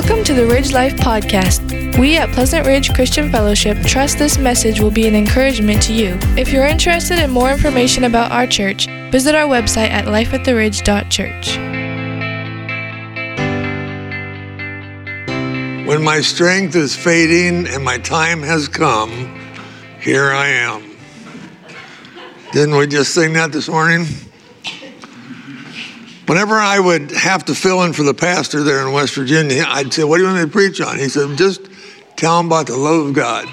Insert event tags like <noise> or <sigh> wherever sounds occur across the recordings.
Welcome to the Ridge Life Podcast. We at Pleasant Ridge Christian Fellowship trust this message will be an encouragement to you. If you're interested in more information about our church, visit our website at lifeattheridge.church. When my strength is fading and my time has come, here I am. Didn't we just sing that this morning? Whenever I would have to fill in for the pastor there in West Virginia, I'd say, What do you want me to preach on? He said, Just tell him about the love of God.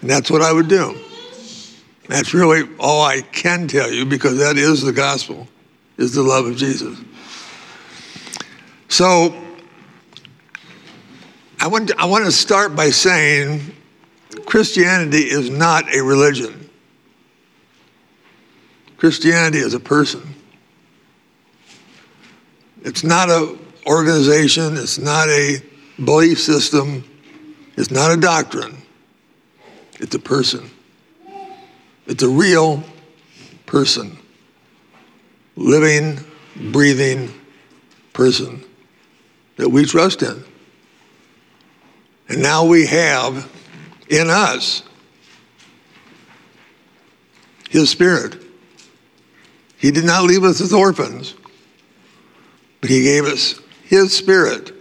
And that's what I would do. That's really all I can tell you because that is the gospel, is the love of Jesus. So I want to, I want to start by saying Christianity is not a religion. Christianity is a person. It's not an organization, it's not a belief system, it's not a doctrine. It's a person. It's a real person. Living, breathing person that we trust in. And now we have in us His Spirit. He did not leave us as orphans, but He gave us His Spirit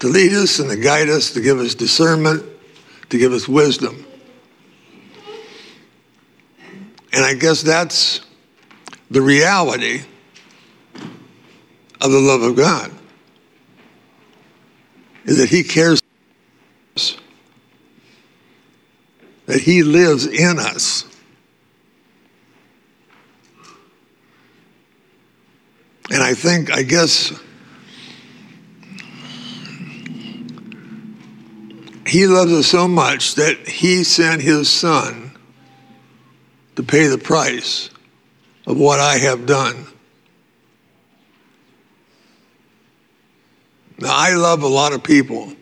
to lead us and to guide us, to give us discernment, to give us wisdom. And I guess that's the reality of the love of God, is that He cares that He lives in us. And I think, I guess, He loves us so much that He sent His Son to pay the price of what I have done. Now, I love a lot of people,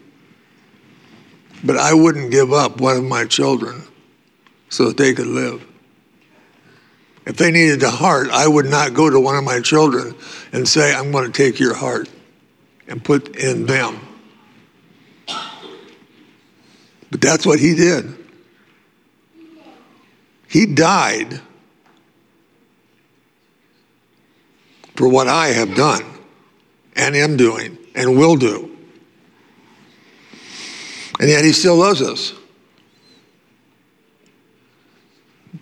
but I wouldn't give up one of my children so that they could live. If they needed a heart, I would not go to one of my children and say, I'm going to take your heart and put in them. But that's what he did. He died for what I have done and am doing and will do. And yet he still loves us.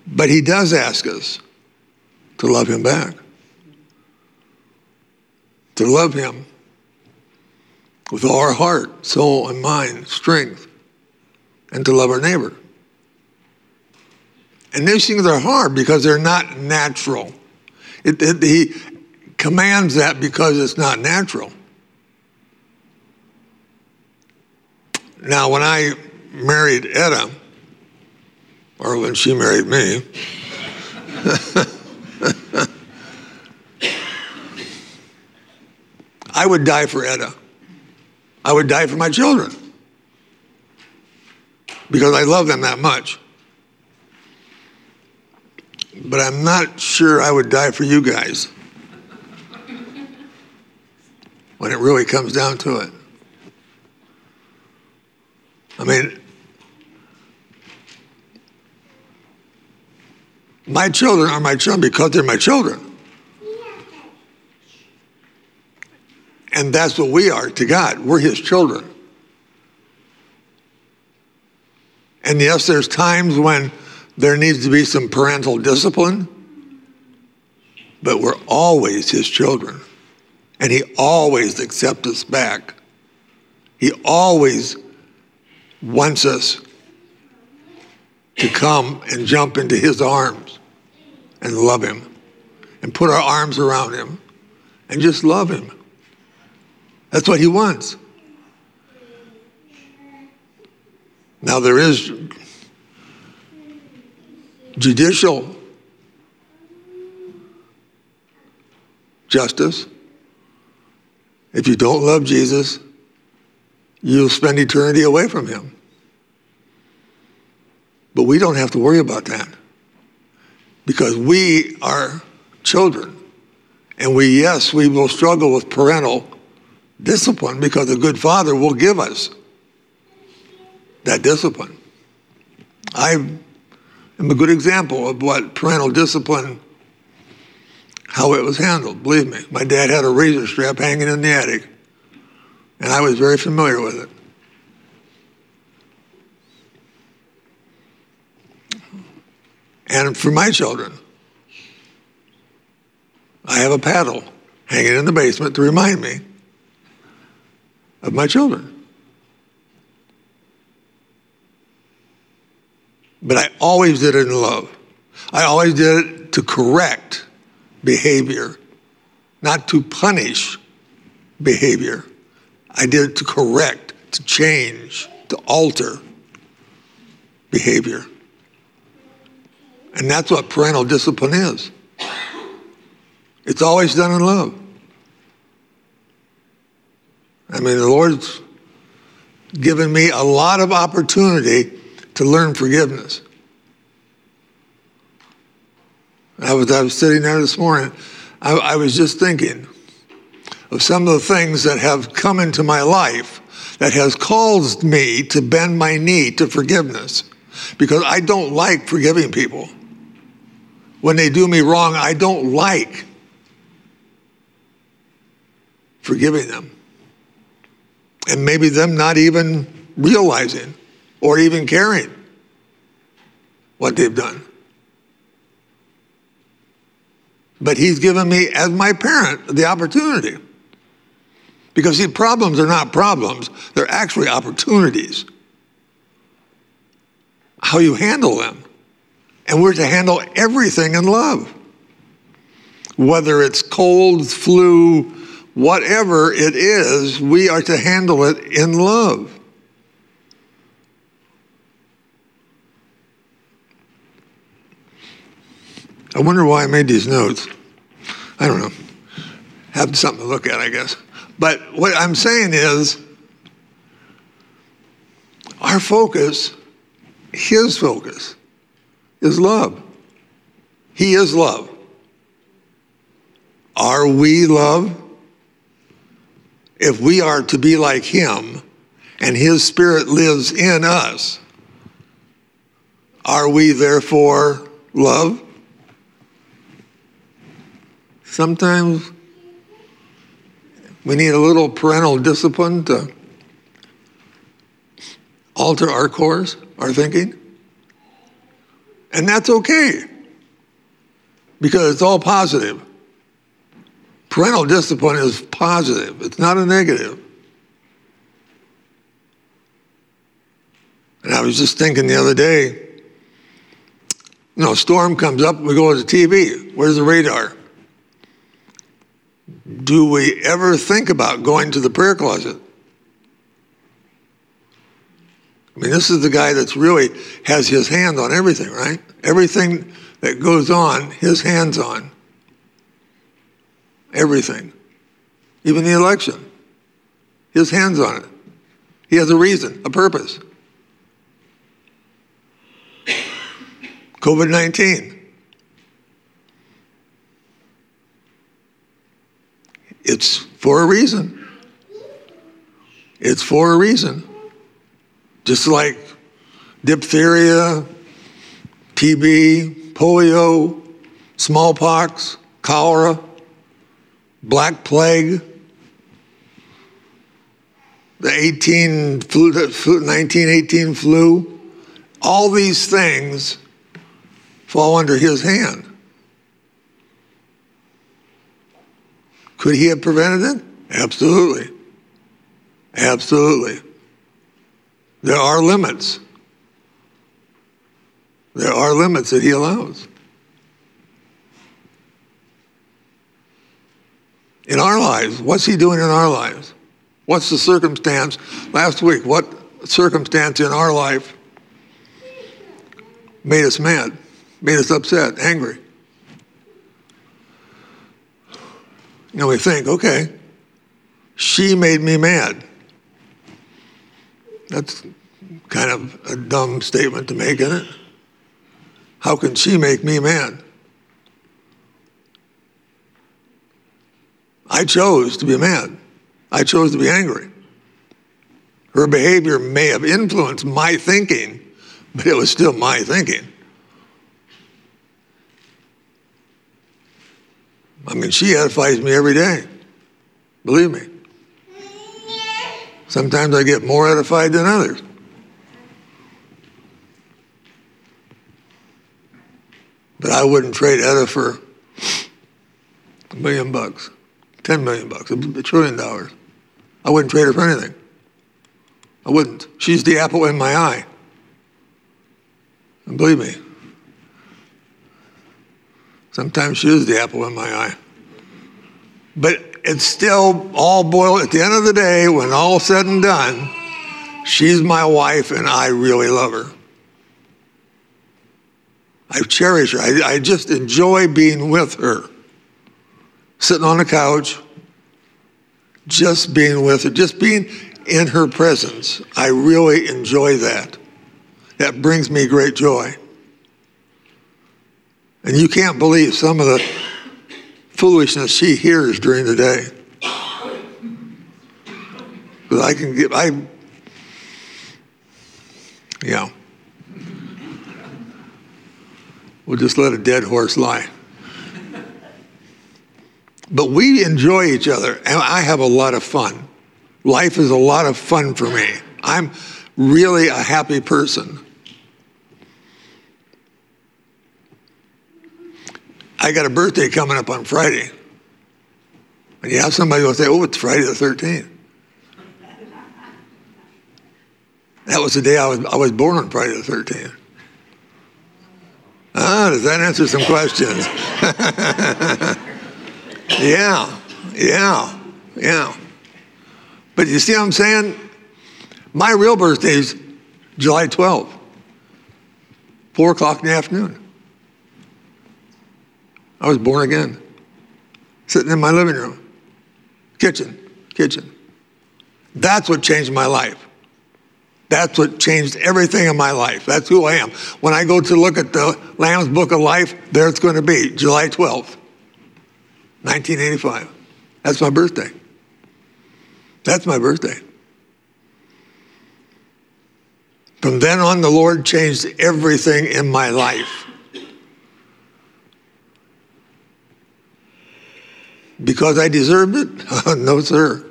But he does ask us to love him back, to love him with all our heart, soul, and mind, strength, and to love our neighbor. And these things are hard because they're not natural. It, it, he commands that because it's not natural. Now, when I married Etta, or when she married me, <laughs> I would die for Etta. I would die for my children because I love them that much. But I'm not sure I would die for you guys when it really comes down to it. I mean, my children are my children because they're my children. And that's what we are to God. We're His children. And yes, there's times when there needs to be some parental discipline, but we're always His children. And He always accepts us back. He always wants us to come and jump into His arms and love Him and put our arms around Him and just love Him. That's what He wants. Now, there is judicial justice. If you don't love Jesus, you'll spend eternity away from him. But we don't have to worry about that because we are children. And we, yes, we will struggle with parental discipline because a good father will give us that discipline. I am a good example of what parental discipline, how it was handled. Believe me, my dad had a razor strap hanging in the attic, and I was very familiar with it. And for my children, I have a paddle hanging in the basement to remind me of my children. But I always did it in love. I always did it to correct behavior, not to punish behavior. I did it to correct, to change, to alter behavior. And that's what parental discipline is. It's always done in love. I mean, the Lord's given me a lot of opportunity to learn forgiveness. I was, I was sitting there this morning. I, I was just thinking of some of the things that have come into my life that has caused me to bend my knee to forgiveness because I don't like forgiving people. When they do me wrong, I don't like forgiving them. And maybe them not even realizing or even caring what they've done. But he's given me, as my parent, the opportunity. Because, see, problems are not problems, they're actually opportunities. How you handle them. And we're to handle everything in love. Whether it's cold, flu, whatever it is, we are to handle it in love. I wonder why I made these notes. I don't know. Have something to look at, I guess. But what I'm saying is, our focus, his focus, is love. He is love. Are we love? If we are to be like him and his spirit lives in us, are we therefore love? Sometimes we need a little parental discipline to alter our course, our thinking. And that's okay because it's all positive. Parental discipline is positive, it's not a negative. And I was just thinking the other day, you know, storm comes up, we go to the TV. Where's the radar? do we ever think about going to the prayer closet? I mean, this is the guy that's really has his hand on everything, right? Everything that goes on, his hands on. Everything. Even the election. His hands on it. He has a reason, a purpose. COVID 19. It's for a reason. It's for a reason. Just like diphtheria, TB, polio, smallpox, cholera, black plague, the 18 flu, 1918 flu, all these things fall under his hand. Could he have prevented it? Absolutely. Absolutely. There are limits. There are limits that he allows. In our lives, what's he doing in our lives? What's the circumstance? Last week, what circumstance in our life made us mad, made us upset, angry? And we think, okay, she made me mad. That's kind of a dumb statement to make, isn't it? How can she make me mad? I chose to be mad. I chose to be angry. Her behavior may have influenced my thinking, but it was still my thinking. I mean, she edifies me every day. Believe me. Sometimes I get more edified than others. But I wouldn't trade Etta for a million bucks, 10 million bucks, a trillion dollars. I wouldn't trade her for anything. I wouldn't. She's the apple in my eye. And believe me, sometimes she is the apple in my eye. But it's still all boiled, at the end of the day, when all said and done, she's my wife and I really love her. I cherish her. I, I just enjoy being with her. Sitting on the couch, just being with her, just being in her presence. I really enjoy that. That brings me great joy. And you can't believe some of the foolishness she hears during the day. But I can get, I, yeah. We'll just let a dead horse lie. But we enjoy each other, and I have a lot of fun. Life is a lot of fun for me. I'm really a happy person. I got a birthday coming up on Friday. And you have somebody who will say, oh, it's Friday the 13th. That was the day I was, I was born on Friday the 13th. Ah, does that answer some questions? <laughs> yeah, yeah, yeah. But you see what I'm saying? My real birthday is July 12th, 4 o'clock in the afternoon. I was born again, sitting in my living room, kitchen, kitchen. That's what changed my life. That's what changed everything in my life. That's who I am. When I go to look at the Lamb's Book of Life, there it's going to be July 12th, 1985. That's my birthday. That's my birthday. From then on, the Lord changed everything in my life. Because I deserved it? <laughs> no, sir.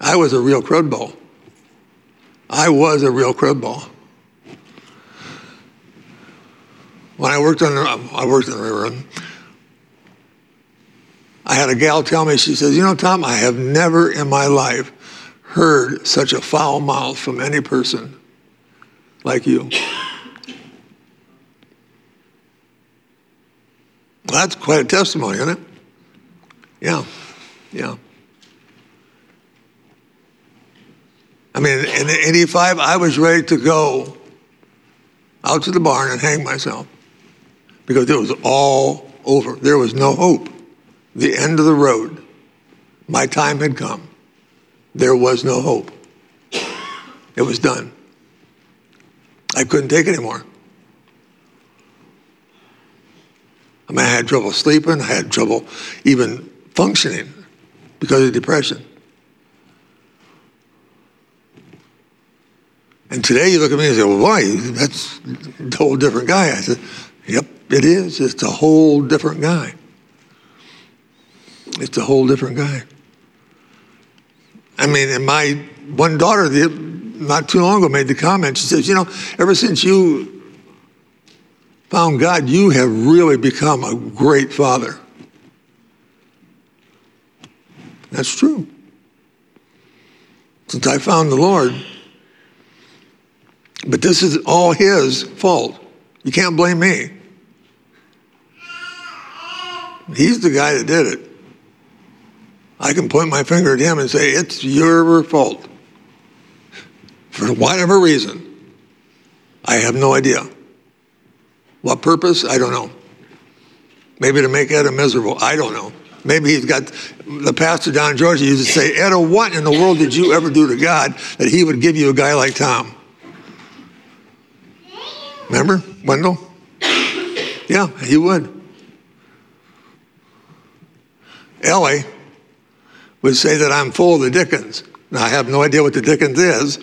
I was a real crudball. I was a real crudball. When I worked on, I worked in the river. I had a gal tell me, she says, you know, Tom, I have never in my life heard such a foul mouth from any person like you. That's quite a testimony, isn't it? Yeah, yeah. I mean, in 85, I was ready to go out to the barn and hang myself because it was all over. There was no hope. The end of the road. My time had come. There was no hope. It was done. I couldn't take it anymore. I mean, I had trouble sleeping. I had trouble even functioning because of depression. And today you look at me and say, well, why? That's a whole different guy. I said, yep, it is. It's a whole different guy. It's a whole different guy. I mean, and my one daughter, not too long ago, made the comment. She says, you know, ever since you found God, you have really become a great father. That's true. Since I found the Lord, but this is all his fault. You can't blame me. He's the guy that did it. I can point my finger at him and say, it's your fault. For whatever reason. I have no idea. What purpose? I don't know. Maybe to make Etta miserable. I don't know. Maybe he's got, the pastor down in Georgia used to say, Etta, what in the world did you ever do to God that he would give you a guy like Tom? Remember, Wendell? Yeah, he would. Ellie would say that I'm full of the Dickens. Now, I have no idea what the Dickens is,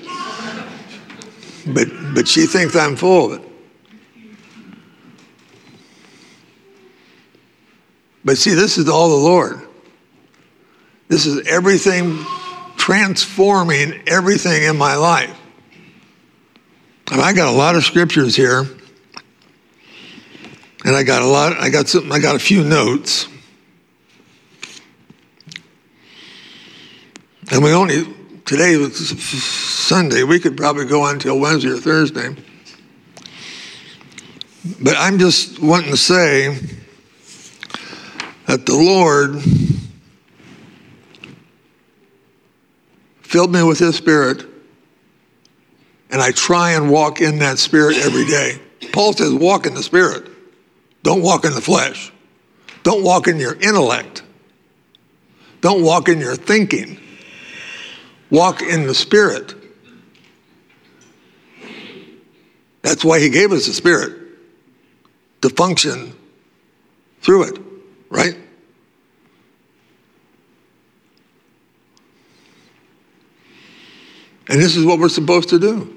but, but she thinks I'm full of it. But see, this is all the Lord. This is everything transforming everything in my life. I got a lot of scriptures here. And I got a lot, I got some, I got a few notes. And we only, today was Sunday, we could probably go on until Wednesday or Thursday. But I'm just wanting to say that the Lord filled me with His Spirit, and I try and walk in that Spirit every day. Paul says, walk in the Spirit, don't walk in the flesh, don't walk in your intellect, don't walk in your thinking, walk in the Spirit. That's why He gave us the Spirit to function through it right? And this is what we're supposed to do.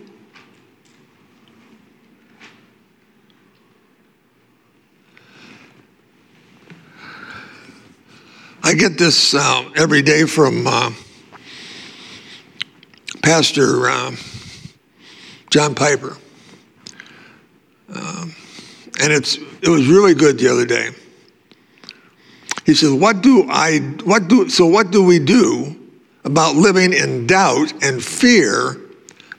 I get this uh, every day from uh, Pastor uh, John Piper. Um, and it's, it was really good the other day. He says, what do I, what do, so what do we do about living in doubt and fear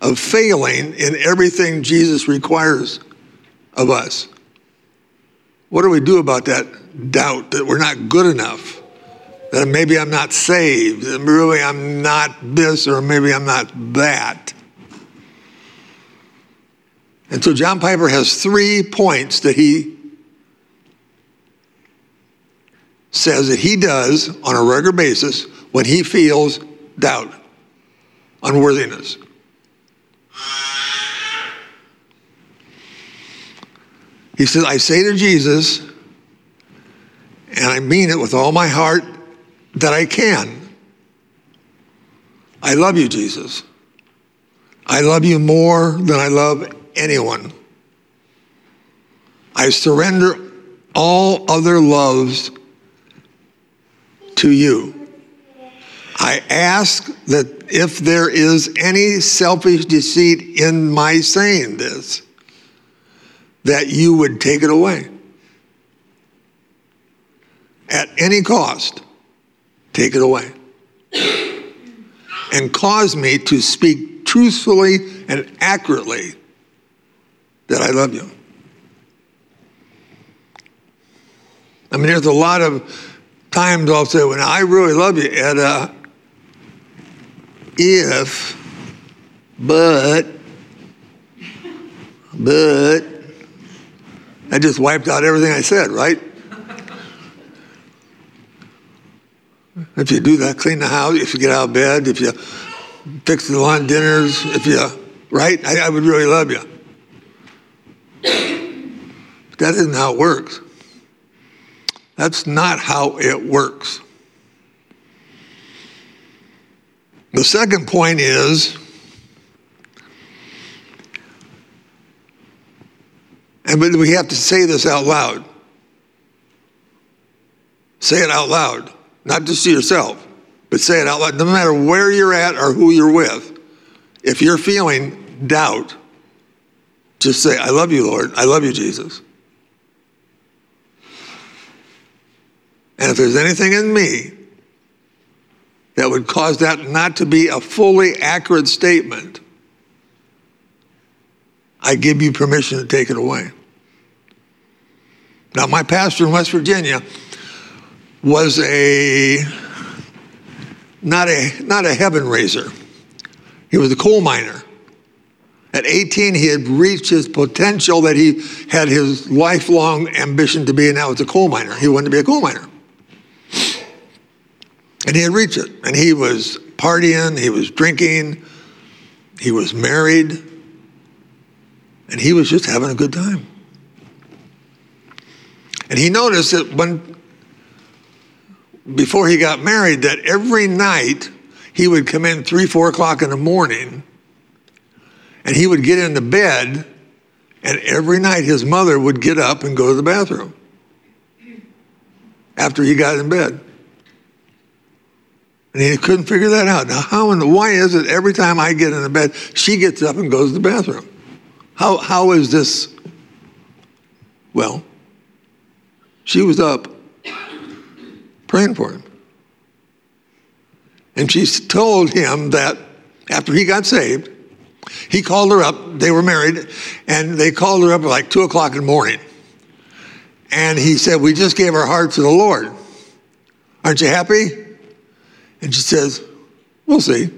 of failing in everything Jesus requires of us? What do we do about that doubt that we're not good enough? That maybe I'm not saved, that maybe I'm not this, or maybe I'm not that. And so John Piper has three points that he says that he does on a regular basis when he feels doubt, unworthiness. He says, I say to Jesus, and I mean it with all my heart that I can. I love you, Jesus. I love you more than I love anyone. I surrender all other loves to you. I ask that if there is any selfish deceit in my saying this, that you would take it away. At any cost, take it away. And cause me to speak truthfully and accurately that I love you. I mean, there's a lot of times I'll say, when I really love you, Etta, if, but, but, I just wiped out everything I said, right? If you do that, clean the house, if you get out of bed, if you fix the lunch dinners, if you, right? I, I would really love you. That isn't how it works. That's not how it works. The second point is, and we have to say this out loud. Say it out loud, not just to yourself, but say it out loud. No matter where you're at or who you're with, if you're feeling doubt, just say, I love you, Lord. I love you, Jesus. And if there's anything in me that would cause that not to be a fully accurate statement, I give you permission to take it away. Now, my pastor in West Virginia was a not a not a heaven raiser. He was a coal miner. At 18, he had reached his potential that he had his lifelong ambition to be, and now was a coal miner. He wanted to be a coal miner. And he had reached it. And he was partying, he was drinking, he was married, and he was just having a good time. And he noticed that when before he got married that every night he would come in three, four o'clock in the morning and he would get into bed and every night his mother would get up and go to the bathroom after he got in bed. And he couldn't figure that out. Now, how and why is it every time I get in the bed, she gets up and goes to the bathroom? How, how is this? Well, she was up praying for him. And she told him that after he got saved, he called her up. They were married, and they called her up at like 2 o'clock in the morning. And he said, We just gave our heart to the Lord. Aren't you happy? And she says, We'll see.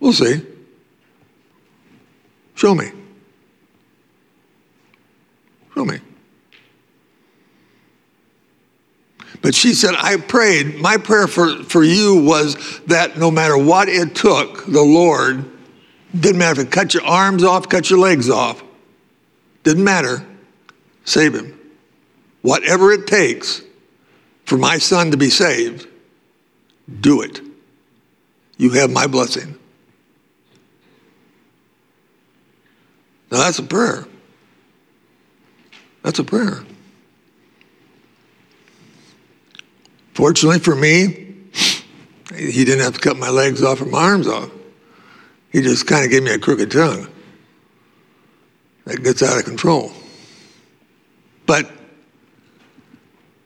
We'll see. Show me. Show me. But she said, I prayed. My prayer for, for you was that no matter what it took, the Lord, didn't matter if it cut your arms off, cut your legs off, didn't matter, save him. Whatever it takes for my son to be saved, do it. You have my blessing. Now that's a prayer. That's a prayer. Fortunately for me, he didn't have to cut my legs off or my arms off. He just kind of gave me a crooked tongue. That gets out of control. But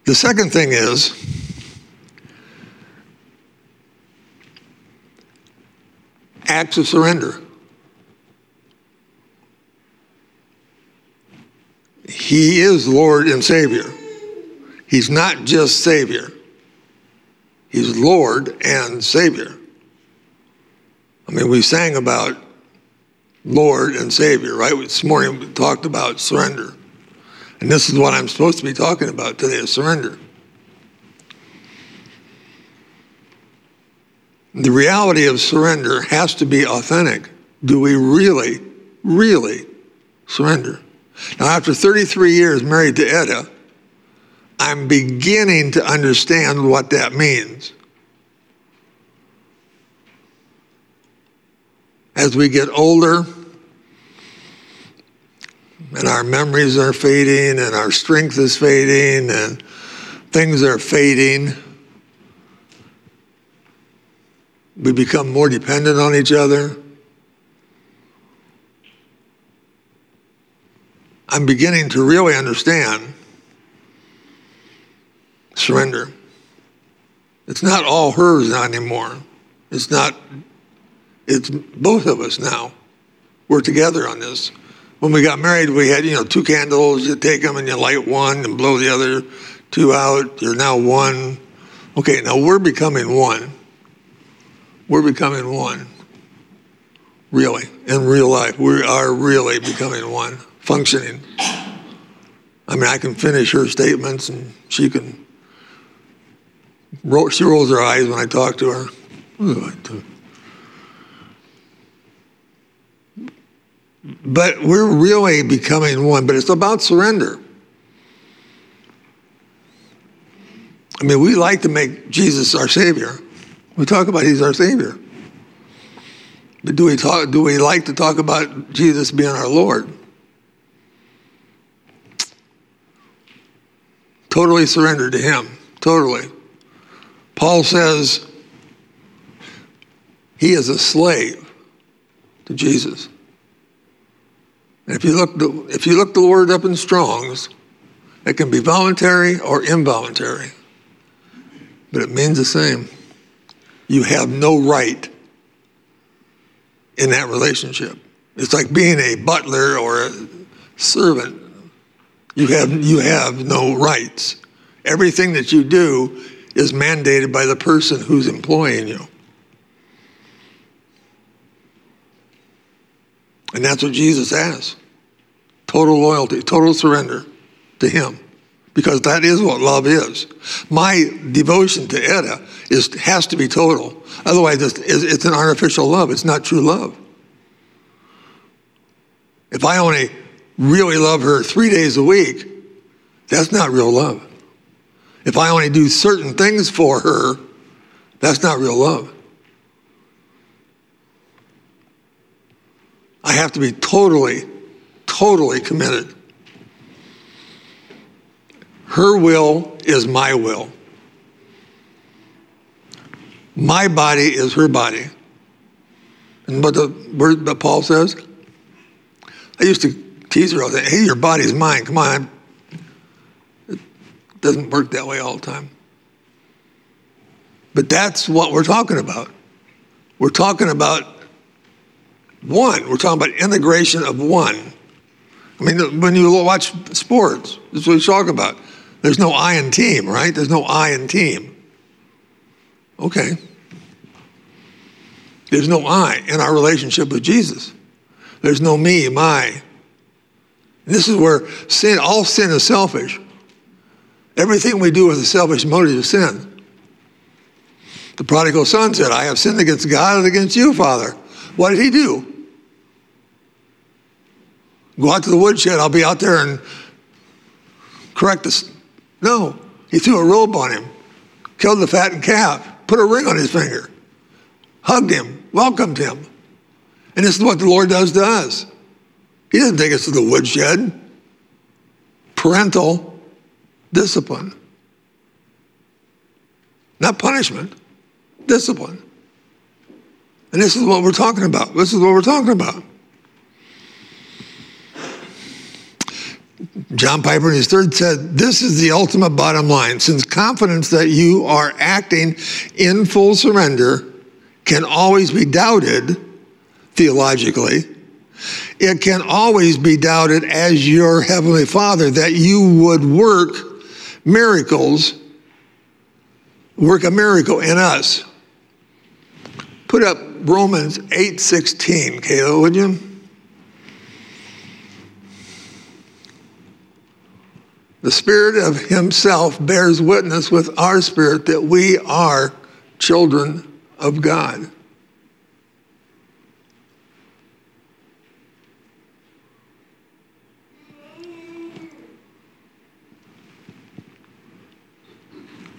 the second thing is, acts of surrender. He is Lord and Savior. He's not just Savior, He's Lord and Savior. I mean, we sang about Lord and Savior, right? This morning we talked about surrender. And this is what I'm supposed to be talking about today is surrender. The reality of surrender has to be authentic. Do we really, really surrender? Now, after 33 years married to Etta, I'm beginning to understand what that means. As we get older, and our memories are fading, and our strength is fading, and things are fading, we become more dependent on each other. I'm beginning to really understand surrender. It's not all hers anymore. It's not, it's both of us now. We're together on this. When we got married, we had, you know, two candles. You take them and you light one and blow the other two out. You're now one. Okay, now we're becoming one. We're becoming one. Really, in real life, we are really becoming one, functioning. I mean, I can finish her statements and she can, she rolls her eyes when I talk to her. But we're really becoming one, but it's about surrender. I mean, we like to make Jesus our Savior. We talk about He's our Savior. But do we, talk, do we like to talk about Jesus being our Lord? Totally surrendered to Him. Totally. Paul says he is a slave to Jesus. And if you look if you look the word up in Strong's, it can be voluntary or involuntary, but it means the same. You have no right in that relationship. It's like being a butler or a servant. You have, you have no rights. Everything that you do is mandated by the person who's employing you. And that's what Jesus asks total loyalty, total surrender to Him. Because that is what love is. My devotion to Etta is, has to be total. Otherwise, it's, it's an artificial love. It's not true love. If I only really love her three days a week, that's not real love. if I only do certain things for her, that's not real love. I have to be totally, totally committed. Her will is my will. My body is her body. And what the word that Paul says? I used to tease her the time. Hey, your body's mine. Come on. It doesn't work that way all the time. But that's what we're talking about. We're talking about one. We're talking about integration of one. I mean, when you watch sports, that's what we talk about. There's no I in team, right? There's no I in team. Okay. There's no I in our relationship with Jesus. There's no me, my. This is where sin, all sin is selfish. Everything we do with a selfish motive is sin. The prodigal son said, I have sinned against God and against you, Father. What did he do? Go out to the woodshed, I'll be out there and correct this. No, he threw a robe on him, killed the fattened calf, put a ring on his finger, hugged him, welcomed him. And this is what the Lord does to us. He doesn't take us to the woodshed. Parental discipline. Not punishment, discipline. And this is what we're talking about. This is what we're talking about. John Piper in his third said, This is the ultimate bottom line. Since confidence that you are acting in full surrender can always be doubted theologically, it can always be doubted as your Heavenly Father that you would work miracles, work a miracle in us. Put up Romans 8 16, Kayla, would you? The Spirit of Himself bears witness with our spirit that we are children of God.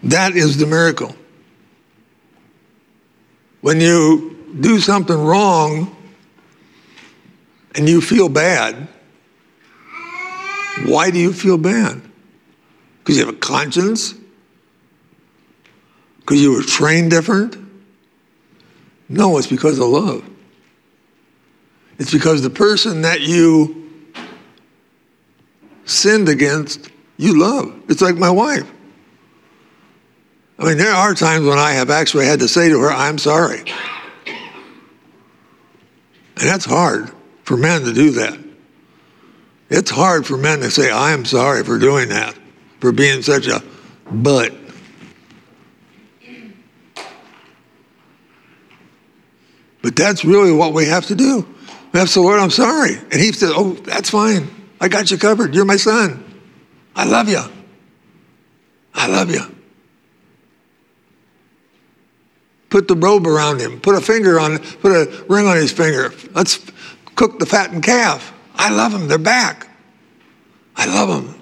That is the miracle. When you do something wrong and you feel bad, why do you feel bad? Because you have a conscience? Because you were trained different? No, it's because of love. It's because the person that you sinned against, you love. It's like my wife. I mean, there are times when I have actually had to say to her, I'm sorry. And that's hard for men to do that. It's hard for men to say, I am sorry for doing that, for being such a butt. But that's really what we have to do. We have to say, Lord, I'm sorry. And he said, Oh, that's fine. I got you covered. You're my son. I love you. I love you. Put the robe around him. Put a finger on, it. put a ring on his finger. Let's cook the fattened calf. I love them. They're back. I love them.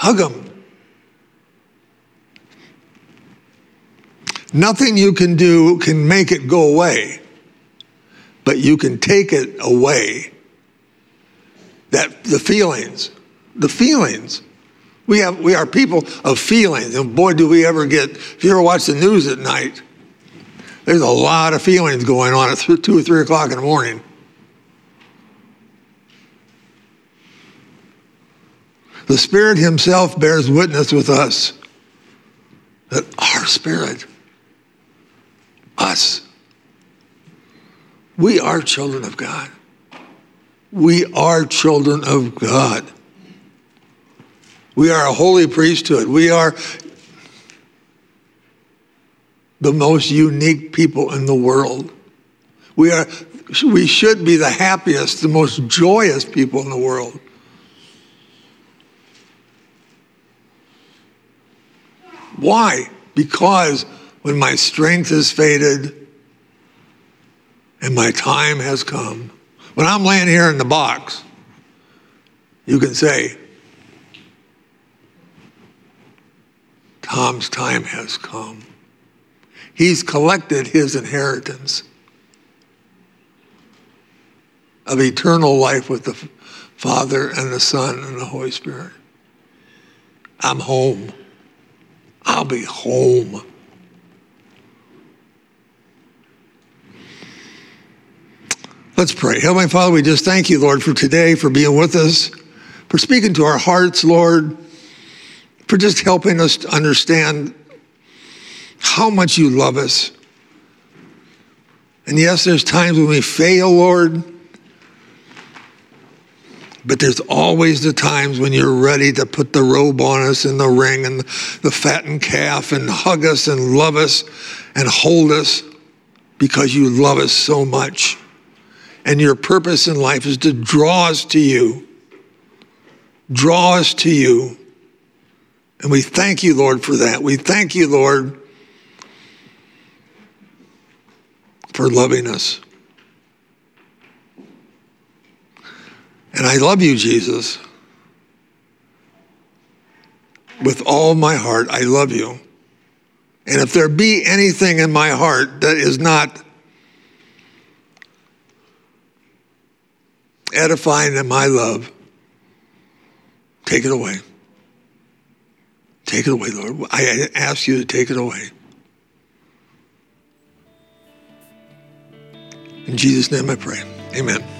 Hug them. Nothing you can do can make it go away, but you can take it away. That the feelings, the feelings. We have we are people of feelings, and boy, do we ever get. If you ever watch the news at night, there's a lot of feelings going on at two or three o'clock in the morning. The Spirit Himself bears witness with us that our spirit, us, we are children of God. We are children of God. We are a holy priesthood. We are the most unique people in the world. We are we should be the happiest, the most joyous people in the world. Why? Because when my strength is faded and my time has come, when I'm laying here in the box, you can say, Tom's time has come. He's collected his inheritance of eternal life with the Father and the Son and the Holy Spirit. I'm home. I'll be home. Let's pray. Heavenly Father, we just thank you, Lord, for today, for being with us, for speaking to our hearts, Lord, for just helping us to understand how much you love us. And yes, there's times when we fail, Lord, but there's always the times when you're ready to put the robe on us in the ring and the fattened calf and hug us and love us and hold us because you love us so much. And your purpose in life is to draw us to you. Draw us to you. And we thank you, Lord, for that. We thank you, Lord, for loving us. And I love you, Jesus. With all my heart, I love you. And if there be anything in my heart that is not edifying in my love, take it away. Take it away, Lord. I ask you to take it away. In Jesus' name I pray. Amen.